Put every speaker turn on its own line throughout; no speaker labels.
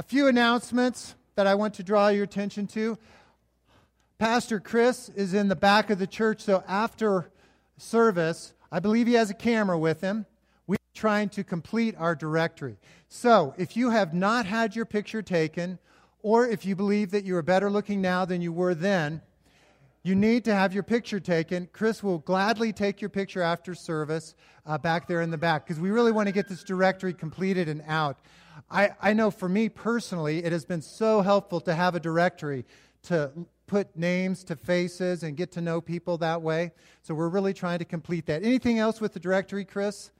A few announcements that I want to draw your attention to. Pastor Chris is in the back of the church, so after service, I believe he has a camera with him. We're trying to complete our directory. So, if you have not had your picture taken, or if you believe that you are better looking now than you were then, you need to have your picture taken. Chris will gladly take your picture after service uh, back there in the back because we really want to get this directory completed and out. I, I know for me personally, it has been so helpful to have a directory to put names to faces and get to know people that way. So we're really trying to complete that. Anything else with the directory, Chris?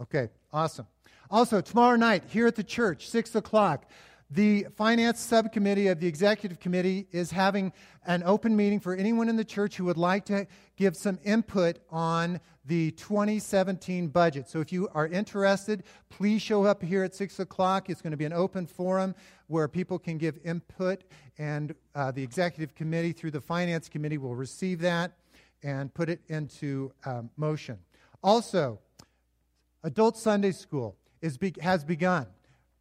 Okay, awesome. Also, tomorrow night here at the church, 6 o'clock, the finance subcommittee of the executive committee is having an open meeting for anyone in the church who would like to give some input on the 2017 budget. So if you are interested, please show up here at 6 o'clock. It's going to be an open forum where people can give input, and uh, the executive committee through the finance committee will receive that and put it into um, motion. Also, Adult Sunday School be- has begun.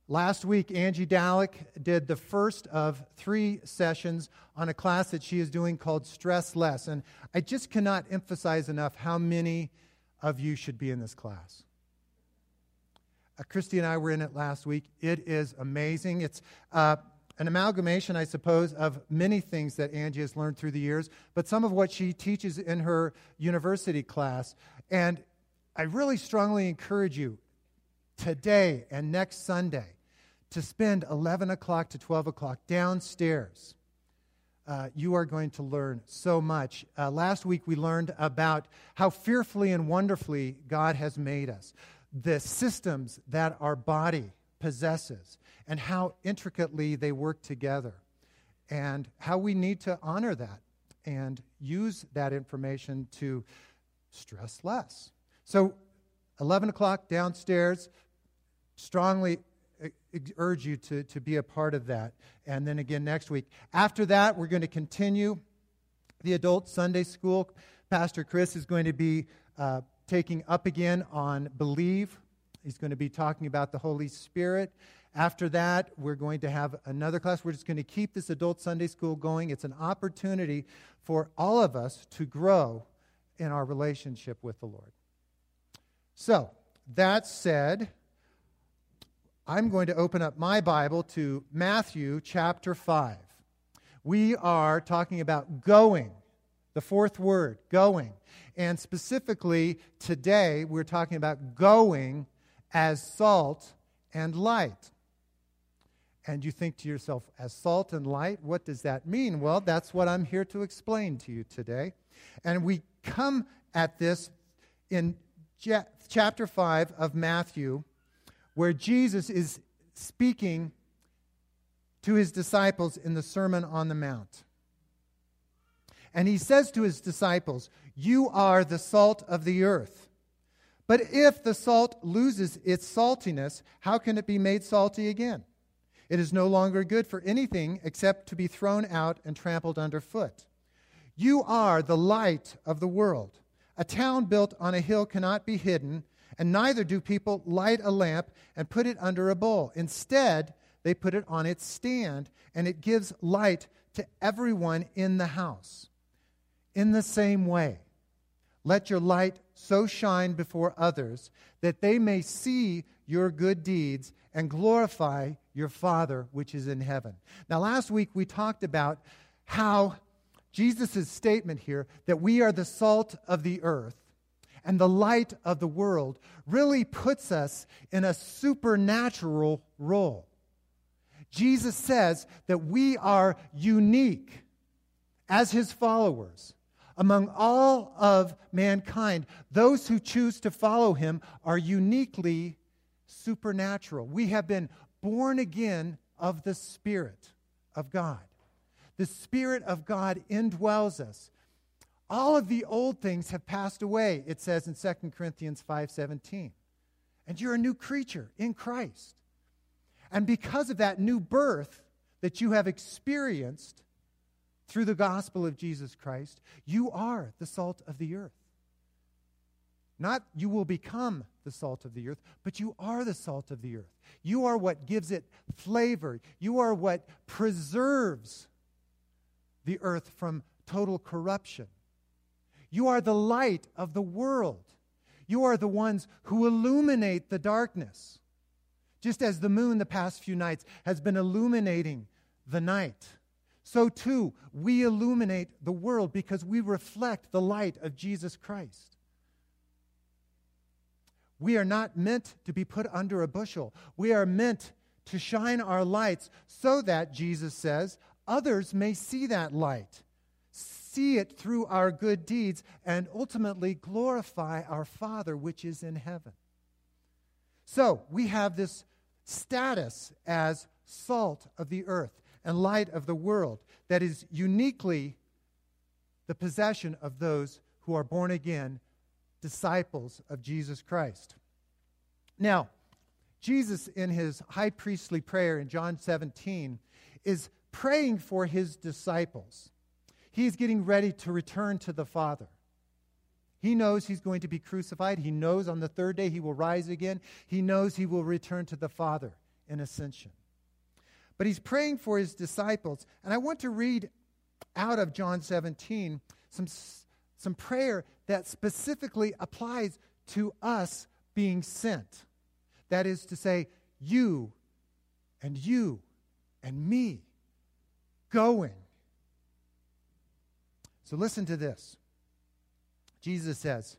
Last week, Angie Dalek did the first of three sessions on a class that she is doing called Stress Less. And I just cannot emphasize enough how many of you should be in this class. Uh, Christy and I were in it last week. It is amazing. It's uh, an amalgamation, I suppose, of many things that Angie has learned through the years, but some of what she teaches in her university class. And I really strongly encourage you today and next Sunday to spend 11 o'clock to 12 o'clock downstairs. Uh, you are going to learn so much. Uh, last week we learned about how fearfully and wonderfully God has made us, the systems that our body possesses, and how intricately they work together, and how we need to honor that and use that information to stress less. So, 11 o'clock downstairs, strongly urge you to, to be a part of that. And then again next week. After that, we're going to continue the adult Sunday school. Pastor Chris is going to be uh, taking up again on believe. He's going to be talking about the Holy Spirit. After that, we're going to have another class. We're just going to keep this adult Sunday school going. It's an opportunity for all of us to grow in our relationship with the Lord. So, that said, I'm going to open up my Bible to Matthew chapter 5. We are talking about going, the fourth word, going. And specifically, today, we're talking about going as salt and light. And you think to yourself, as salt and light, what does that mean? Well, that's what I'm here to explain to you today. And we come at this in chapter 5 of Matthew where Jesus is speaking to his disciples in the Sermon on the Mount. And he says to his disciples, You are the salt of the earth. But if the salt loses its saltiness, how can it be made salty again? It is no longer good for anything except to be thrown out and trampled underfoot. You are the light of the world. A town built on a hill cannot be hidden and neither do people light a lamp and put it under a bowl. Instead, they put it on its stand, and it gives light to everyone in the house. In the same way, let your light so shine before others that they may see your good deeds and glorify your Father which is in heaven. Now, last week we talked about how Jesus' statement here that we are the salt of the earth and the light of the world really puts us in a supernatural role. Jesus says that we are unique as his followers. Among all of mankind, those who choose to follow him are uniquely supernatural. We have been born again of the Spirit of God. The Spirit of God indwells us all of the old things have passed away it says in 2 corinthians 5.17 and you're a new creature in christ and because of that new birth that you have experienced through the gospel of jesus christ you are the salt of the earth Not you will become the salt of the earth, but you are the salt of the earth. You are what gives it flavor. You are what preserves the earth from total corruption. You are the light of the world. You are the ones who illuminate the darkness. Just as the moon the past few nights has been illuminating the night, so too we illuminate the world because we reflect the light of Jesus Christ. We are not meant to be put under a bushel. We are meant to shine our lights so that, Jesus says, others may see that light, see it through our good deeds, and ultimately glorify our Father which is in heaven. So we have this status as salt of the earth and light of the world that is uniquely the possession of those who are born again disciples of Jesus Christ. Now, Jesus, in his high priestly prayer in John 17, is praying for his disciples. He's getting ready to return to the Father. He knows he's going to be crucified. He knows on the third day he will rise again. He knows he will return to the Father in ascension. But he's praying for his disciples. And I want to read out of John 17 some, some prayer that specifically applies to us being sent. That is to say, you and you and me going. So listen to this. Jesus says,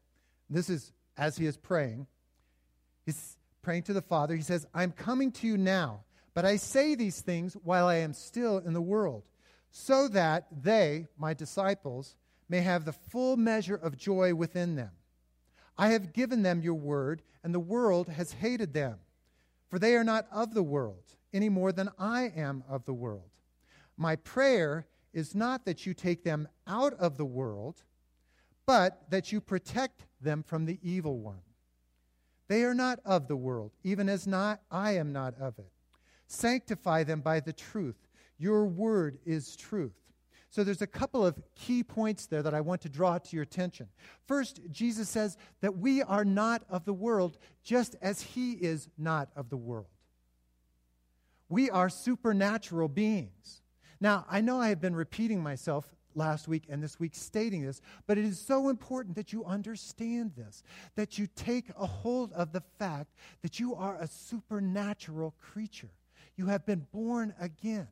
this is as he is praying, he's praying to the Father. He says, I'm coming to you now, but I say these things while I am still in the world, so that they, my disciples, may have the full measure of joy within them. I have given them your word, and the world has hated them, for they are not of the world, any more than I am of the world. My prayer is not that you take them out of the world, but that you protect them from the evil one. They are not of the world, even as not I am not of it. Sanctify them by the truth. Your word is truth. So there's a couple of key points there that I want to draw to your attention. First, Jesus says that we are not of the world, just as he is not of the world. We are supernatural beings. Now, I know I have been repeating myself last week and this week stating this, but it is so important that you understand this, that you take a hold of the fact that you are a supernatural creature. You have been born again.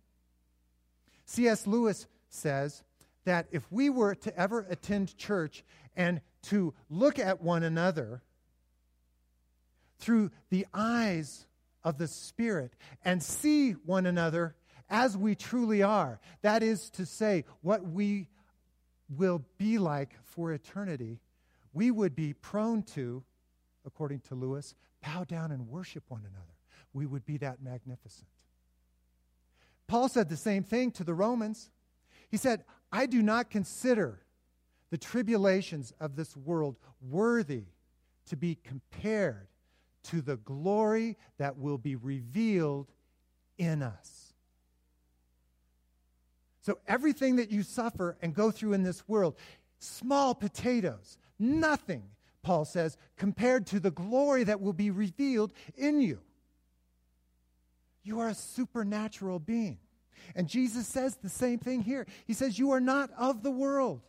C.S. Lewis says that if we were to ever attend church and to look at one another through the eyes of the Spirit and see one another as we truly are, that is to say, what we will be like for eternity, we would be prone to, according to Lewis, bow down and worship one another. We would be that magnificent. Paul said the same thing to the Romans. He said, I do not consider the tribulations of this world worthy to be compared to the glory that will be revealed in us. So, everything that you suffer and go through in this world, small potatoes, nothing, Paul says, compared to the glory that will be revealed in you. You are a supernatural being. And Jesus says the same thing here. He says, You are not of the world,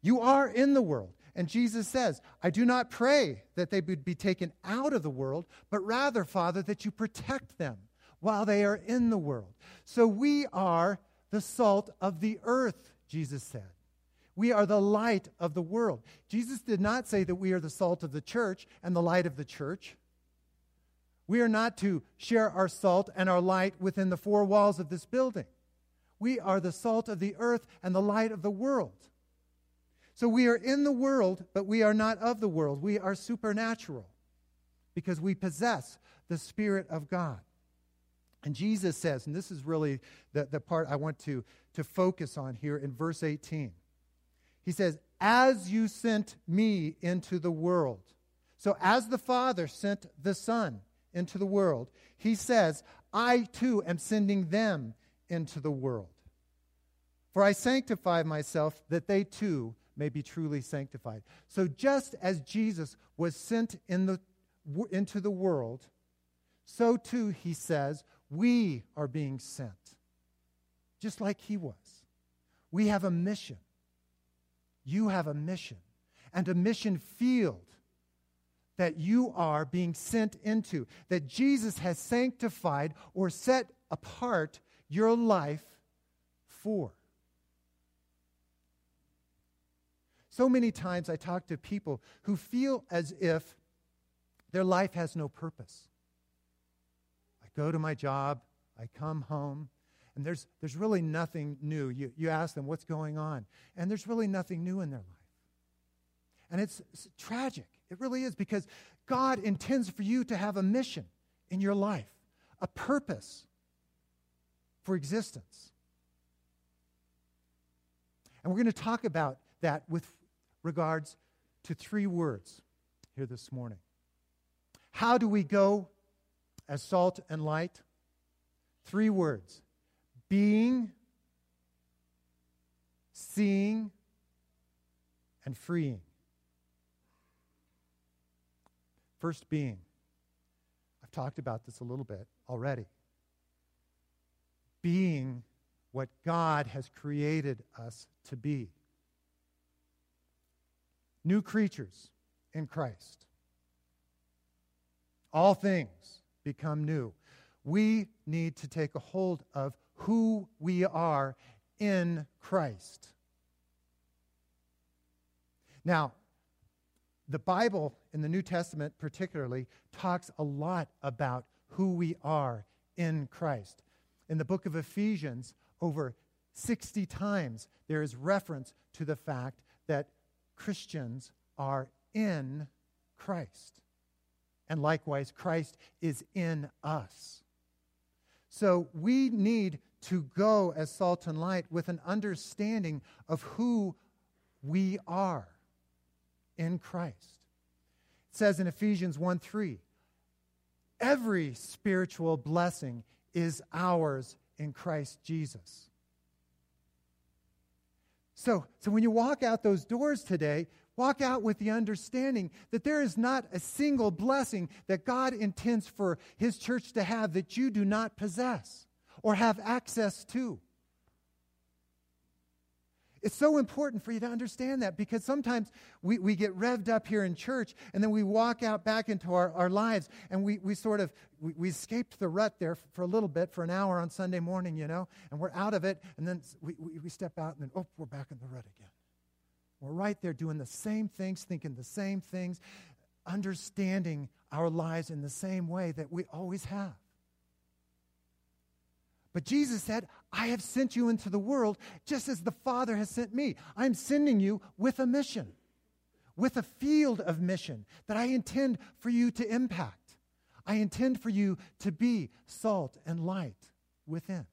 you are in the world. And Jesus says, I do not pray that they would be taken out of the world, but rather, Father, that you protect them while they are in the world. So we are the salt of the earth, Jesus said. We are the light of the world. Jesus did not say that we are the salt of the church and the light of the church. We are not to share our salt and our light within the four walls of this building. We are the salt of the earth and the light of the world. So we are in the world, but we are not of the world. We are supernatural because we possess the Spirit of God. And Jesus says, and this is really the, the part I want to, to focus on here in verse 18. He says, As you sent me into the world. So, as the Father sent the Son into the world, he says, I too am sending them into the world. For I sanctify myself that they too may be truly sanctified. So, just as Jesus was sent in the, into the world, so too, he says, we are being sent, just like he was. We have a mission. You have a mission, and a mission field that you are being sent into, that Jesus has sanctified or set apart your life for. So many times I talk to people who feel as if their life has no purpose. Go to my job, I come home, and there's, there's really nothing new. You, you ask them what's going on, and there's really nothing new in their life. And it's, it's tragic. It really is because God intends for you to have a mission in your life, a purpose for existence. And we're going to talk about that with regards to three words here this morning. How do we go as salt and light? Three words being, seeing, and freeing. First, being. I've talked about this a little bit already. Being what God has created us to be new creatures in Christ. All things become new. We need to take a hold of who we are in Christ. Now, the Bible in the New Testament, particularly, talks a lot about who we are in Christ. In the book of Ephesians, over 60 times there is reference to the fact that Christians are in Christ. And likewise, Christ is in us. So we need to go as salt and light with an understanding of who we are in Christ. It says in Ephesians 1 3, every spiritual blessing is ours in Christ Jesus. So, so when you walk out those doors today, walk out with the understanding that there is not a single blessing that God intends for His church to have that you do not possess or have access to. It's so important for you to understand that because sometimes we, we get revved up here in church and then we walk out back into our, our lives and we, we sort of we, we escaped the rut there for a little bit for an hour on Sunday morning, you know, and we're out of it and then we, we, we step out and then, oh, we're back in the rut again. We're right there doing the same things, thinking the same things, understanding our lives in the same way that we always have. But Jesus said, I have sent you into the world just as the Father has sent me. I'm sending you with a mission, with a field of mission that I intend for you to impact. I intend for you to be salt and light within.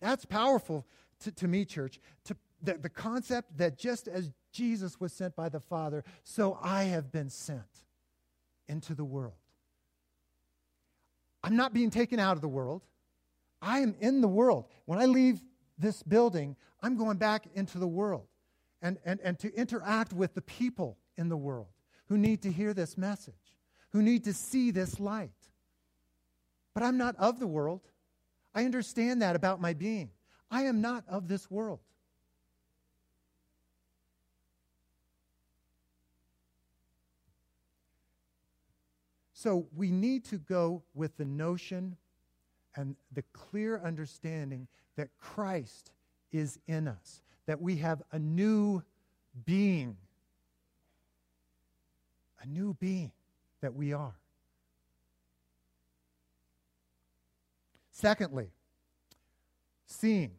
That's powerful to, to me, church. To, the, the concept that just as Jesus was sent by the Father, so I have been sent into the world. I'm not being taken out of the world. I am in the world. When I leave this building, I'm going back into the world and, and, and to interact with the people in the world who need to hear this message, who need to see this light. But I'm not of the world. I understand that about my being. I am not of this world. So we need to go with the notion and the clear understanding that Christ is in us, that we have a new being, a new being that we are. Secondly, seeing.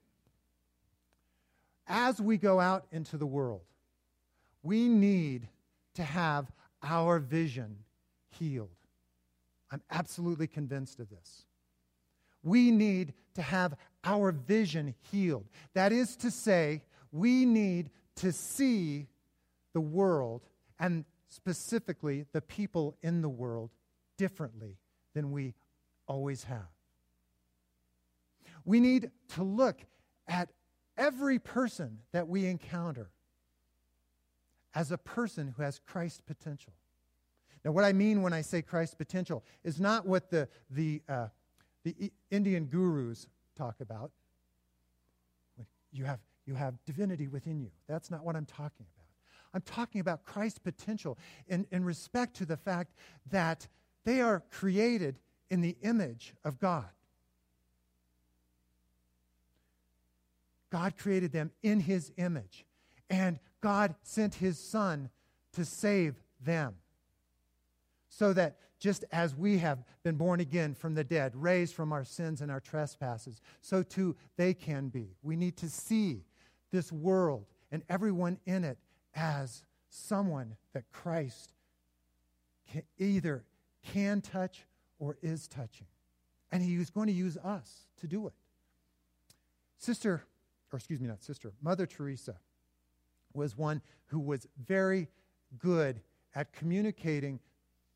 As we go out into the world, we need to have our vision healed. I'm absolutely convinced of this. We need to have our vision healed. That is to say, we need to see the world and specifically the people in the world differently than we always have. We need to look at every person that we encounter as a person who has Christ potential. Now, what I mean when I say Christ's potential is not what the, the, uh, the Indian gurus talk about. You have, you have divinity within you. That's not what I'm talking about. I'm talking about Christ's potential in, in respect to the fact that they are created in the image of God. God created them in his image, and God sent his Son to save them. So that just as we have been born again from the dead, raised from our sins and our trespasses, so too they can be. We need to see this world and everyone in it as someone that Christ can, either can touch or is touching. And he is going to use us to do it. Sister, or excuse me, not sister, Mother Teresa was one who was very good at communicating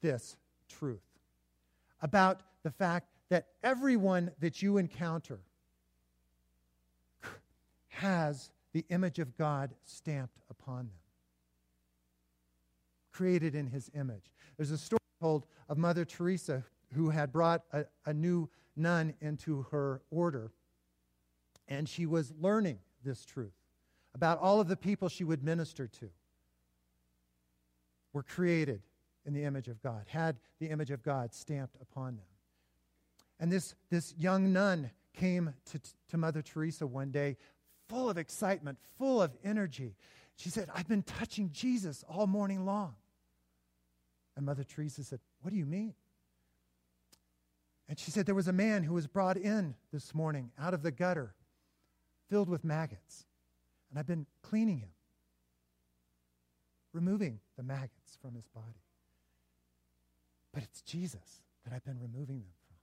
this truth about the fact that everyone that you encounter has the image of God stamped upon them created in his image. There's a story told of Mother Teresa who had brought a, a new nun into her order, and she was learning this truth about all of the people she would minister to were created in the image of God, had the image of God stamped upon them. And this, this young nun came to, to Mother Teresa one day full of excitement, full of energy. She said, I've been touching Jesus all morning long. And Mother Teresa said, What do you mean? And she said, There was a man who was brought in this morning out of the gutter, filled with maggots. And I've been cleaning him, removing the maggots from his body. But it's Jesus that I've been removing them from.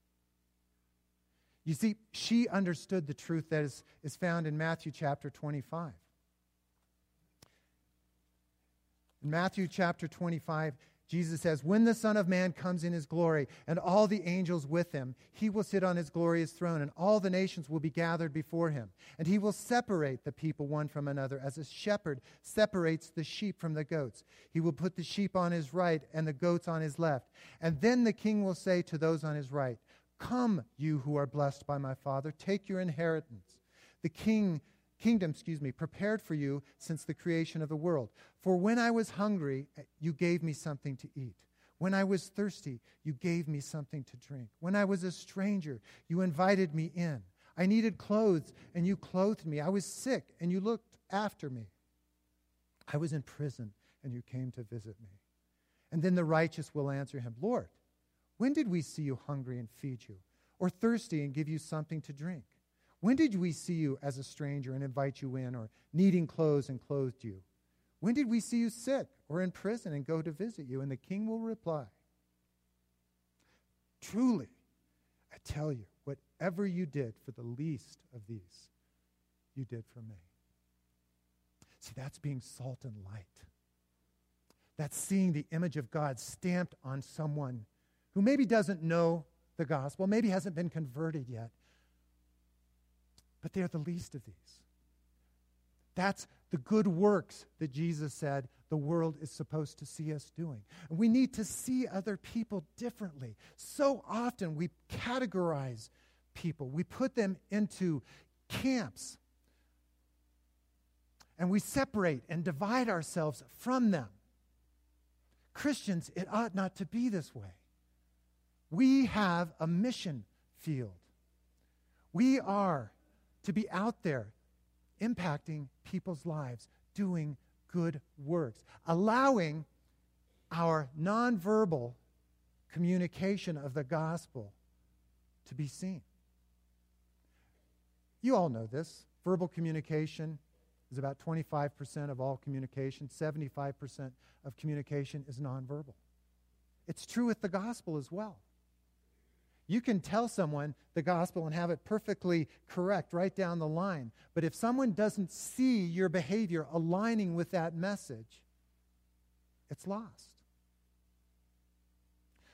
You see, she understood the truth that is, is found in Matthew chapter 25. In Matthew chapter 25, Jesus says, When the Son of Man comes in his glory and all the angels with him, he will sit on his glorious throne, and all the nations will be gathered before him. And he will separate the people one from another, as a shepherd separates the sheep from the goats. He will put the sheep on his right and the goats on his left. And then the king will say to those on his right, Come, you who are blessed by my Father, take your inheritance. The king kingdom, excuse me, prepared for you since the creation of the world. For when I was hungry, eh, you gave me something to eat. When I was thirsty, you gave me something to drink. When I was a stranger, you invited me in. I needed clothes, and you clothed me. I was sick, and you looked after me. I was in prison, and you came to visit me. And then the righteous will answer him, Lord, when did we see you hungry and feed you, or thirsty and give you something to drink? When did we see you as a stranger and invite you in, or needing clothes and clothed you? When did we see you sick or in prison and go to visit you? And the king will reply Truly, I tell you, whatever you did for the least of these, you did for me. See, that's being salt and light. That's seeing the image of God stamped on someone who maybe doesn't know the gospel, maybe hasn't been converted yet, but they're the least of these. That's the good works that Jesus said the world is supposed to see us doing. And we need to see other people differently. So often we categorize people, we put them into camps, and we separate and divide ourselves from them. Christians, it ought not to be this way. We have a mission field. We are to be out there impacting people's lives, doing good works, allowing our nonverbal communication of the gospel to be seen. You all know this. Verbal communication is about 25% of all communication, 75% of communication is nonverbal. It's true with the gospel as well. You can tell someone the gospel and have it perfectly correct right down the line. But if someone doesn't see your behavior aligning with that message, it's lost.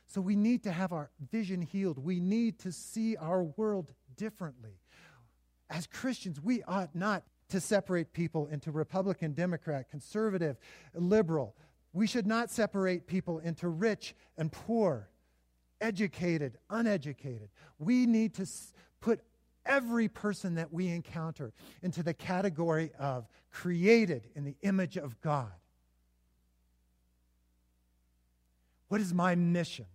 So we need to have our vision healed. We need to see our world differently. As Christians, we ought not to separate people into Republican, Democrat, conservative, liberal. We should not separate people into rich and poor, educated, uneducated. We need to put every person that we encounter into the category of created in the image of God. What is my mission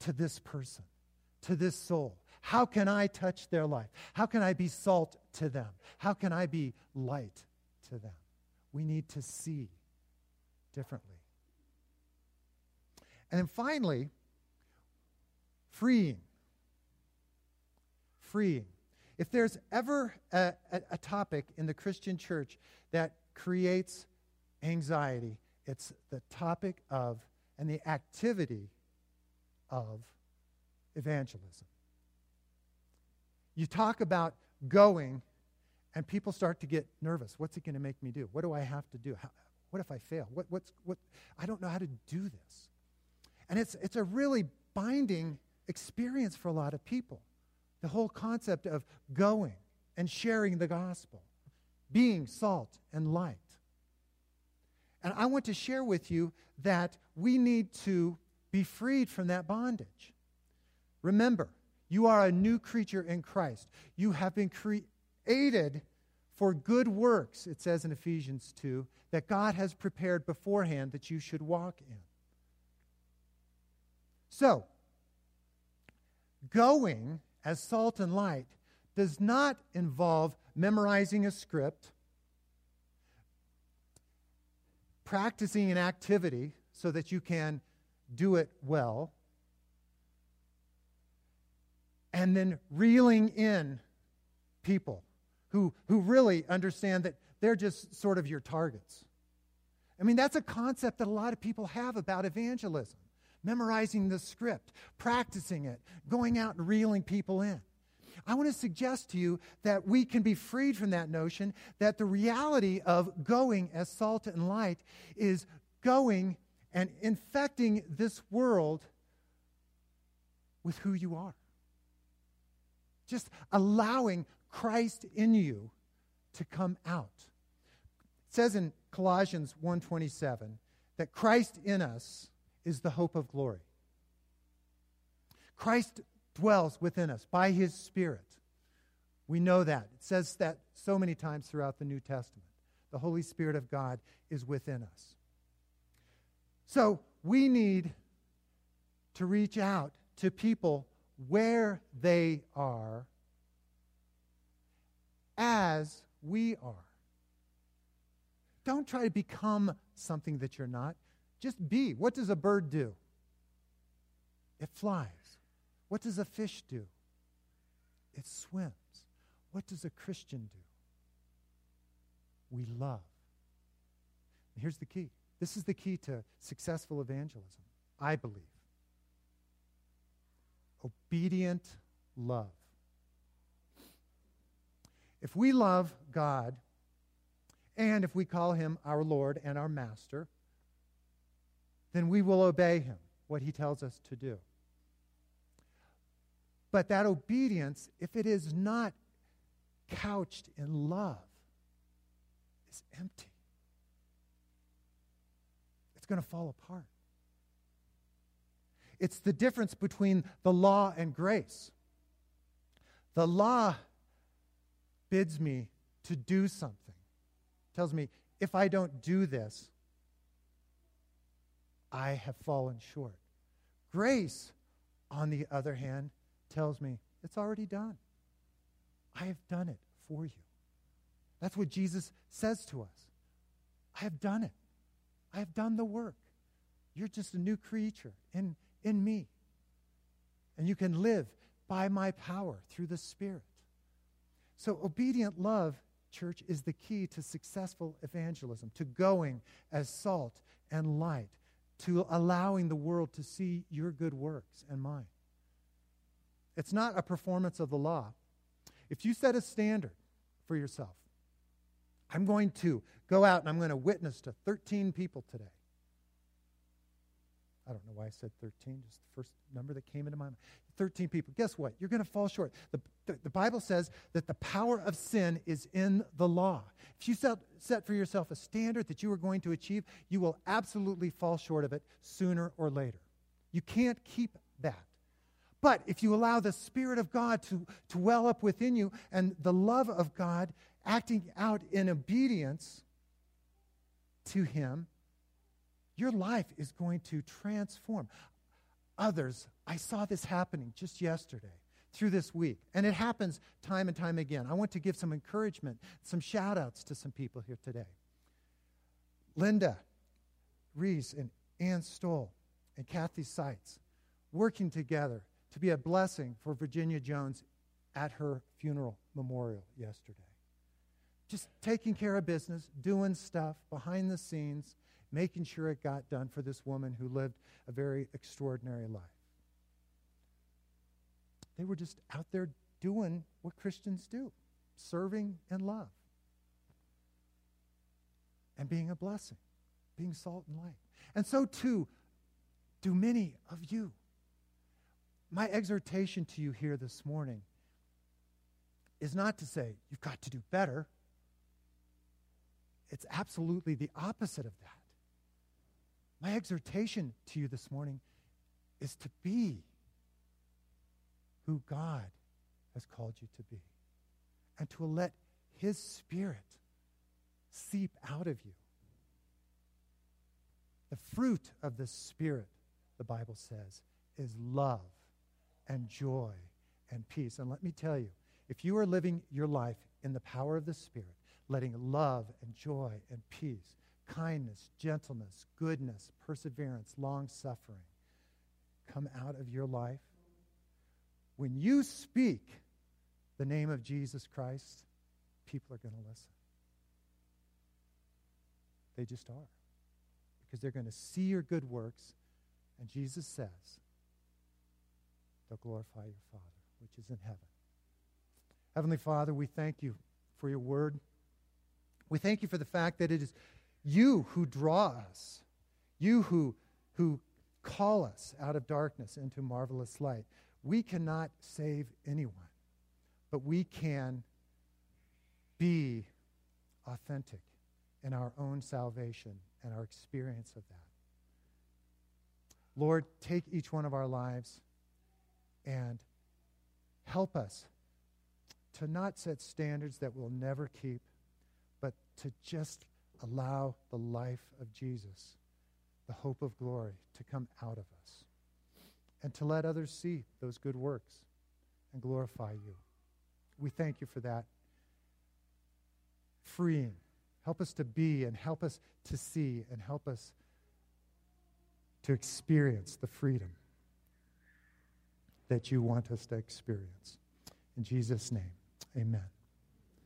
to this person, to this soul? How can I touch their life? How can I be salt to them? How can I be light to them? We need to see differently. And then finally, freeing. Freeing. If there's ever a, a, a, topic in the Christian church that creates anxiety, it's the topic of and the activity of evangelism. You talk about going, and people start to get nervous. What's it going to make me do? What do I have to do? How, what if I fail? What, what's, what? I don't know how to do this. And it's, it's a really binding experience for a lot of people. The whole concept of going and sharing the gospel, being salt and light. And I want to share with you that we need to be freed from that bondage. Remember, you are a new creature in Christ. You have been created for good works, it says in Ephesians 2, that God has prepared beforehand that you should walk in. So, going as salt and light does not involve memorizing a script, practicing an activity so that you can do it well, and then reeling in people who, who really understand that they're just sort of your targets. I mean, that's a concept that a lot of people have about evangelism memorizing the script, practicing it, going out and reeling people in. I want to suggest to you that we can be freed from that notion that the reality of going as salt and light is going and infecting this world with who you are. Just allowing Christ in you to come out. It says in Colossians 1:27 that Christ in us is the hope of glory. Christ dwells within us by his Spirit. We know that. It says that so many times throughout the New Testament. The Holy Spirit of God is within us. So we need to reach out to people where they are as we are. Don't try to become something that you're not. Just be. What does a bird do? It flies. What does a fish do? It swims. What does a Christian do? We love. Here's the key this is the key to successful evangelism, I believe. Obedient love. If we love God, and if we call him our Lord and our Master, then we will obey him, what he tells us to do. But that obedience, if it is not couched in love, is empty. It's going to fall apart. It's the difference between the law and grace. The law bids me to do something, tells me if I don't do this, I have fallen short. Grace, on the other hand, tells me it's already done. I have done it for you. That's what Jesus says to us. I have done it. I have done the work. You're just a new creature in, in me. And you can live by my power through the Spirit. So, obedient love, church, is the key to successful evangelism, to going as salt and light, to allowing the world to see your good works and mine. It's not a performance of the law. If you set a standard for yourself, I'm going to go out and I'm going to witness to 13 people today. I don't know why I said 13, just the first number that came into my mind. 13 people. Guess what? You're going to fall short. The, the, the, Bible says that the power of sin is in the law. If you set, set for yourself a standard that you are going to achieve, you will absolutely fall short of it sooner or later. You can't keep that. But if you allow the Spirit of God to, to well up within you and the love of God acting out in obedience to Him, your life is going to transform. Others, I saw this happening just yesterday through this week, and it happens time and time again. I want to give some encouragement, some shout outs to some people here today. Linda Reese and Ann Stoll and Kathy Seitz working together to be a blessing for Virginia Jones at her funeral memorial yesterday. Just taking care of business, doing stuff behind the scenes, making sure it got done for this woman who lived a very extraordinary life. They were just out there doing what Christians do serving and love, and being a blessing, being salt and light. And so, too, do many of you. My exhortation to you here this morning is not to say you've got to do better. It's absolutely the opposite of that. My exhortation to you this morning is to be who God has called you to be and to let His Spirit seep out of you. The fruit of the Spirit, the Bible says, is love and joy and peace. And let me tell you, if you are living your life in the power of the Spirit, letting love and joy and peace kindness, gentleness, goodness, perseverance, long suffering come out of your life, when you speak the name of Jesus Christ, people are going to listen. They just are. Because they're going to see your good works, and Jesus says, they'll glorify your Father, which is in heaven. Heavenly Father, we thank you for your word. We thank you for the fact that it is you who draw us, you who, who call us out of darkness into marvelous light. We cannot save anyone, but we can be authentic in our own salvation and our experience of that. Lord, take each one of our lives and help us to not set standards that we'll never keep, but to just allow the life of Jesus, the hope of glory, to come out of us and to let others see those good works and glorify you. We thank you for that. Freeing. Help us to be and help us to see and help us to experience the freedom that you want us to experience. In Jesus' name, amen.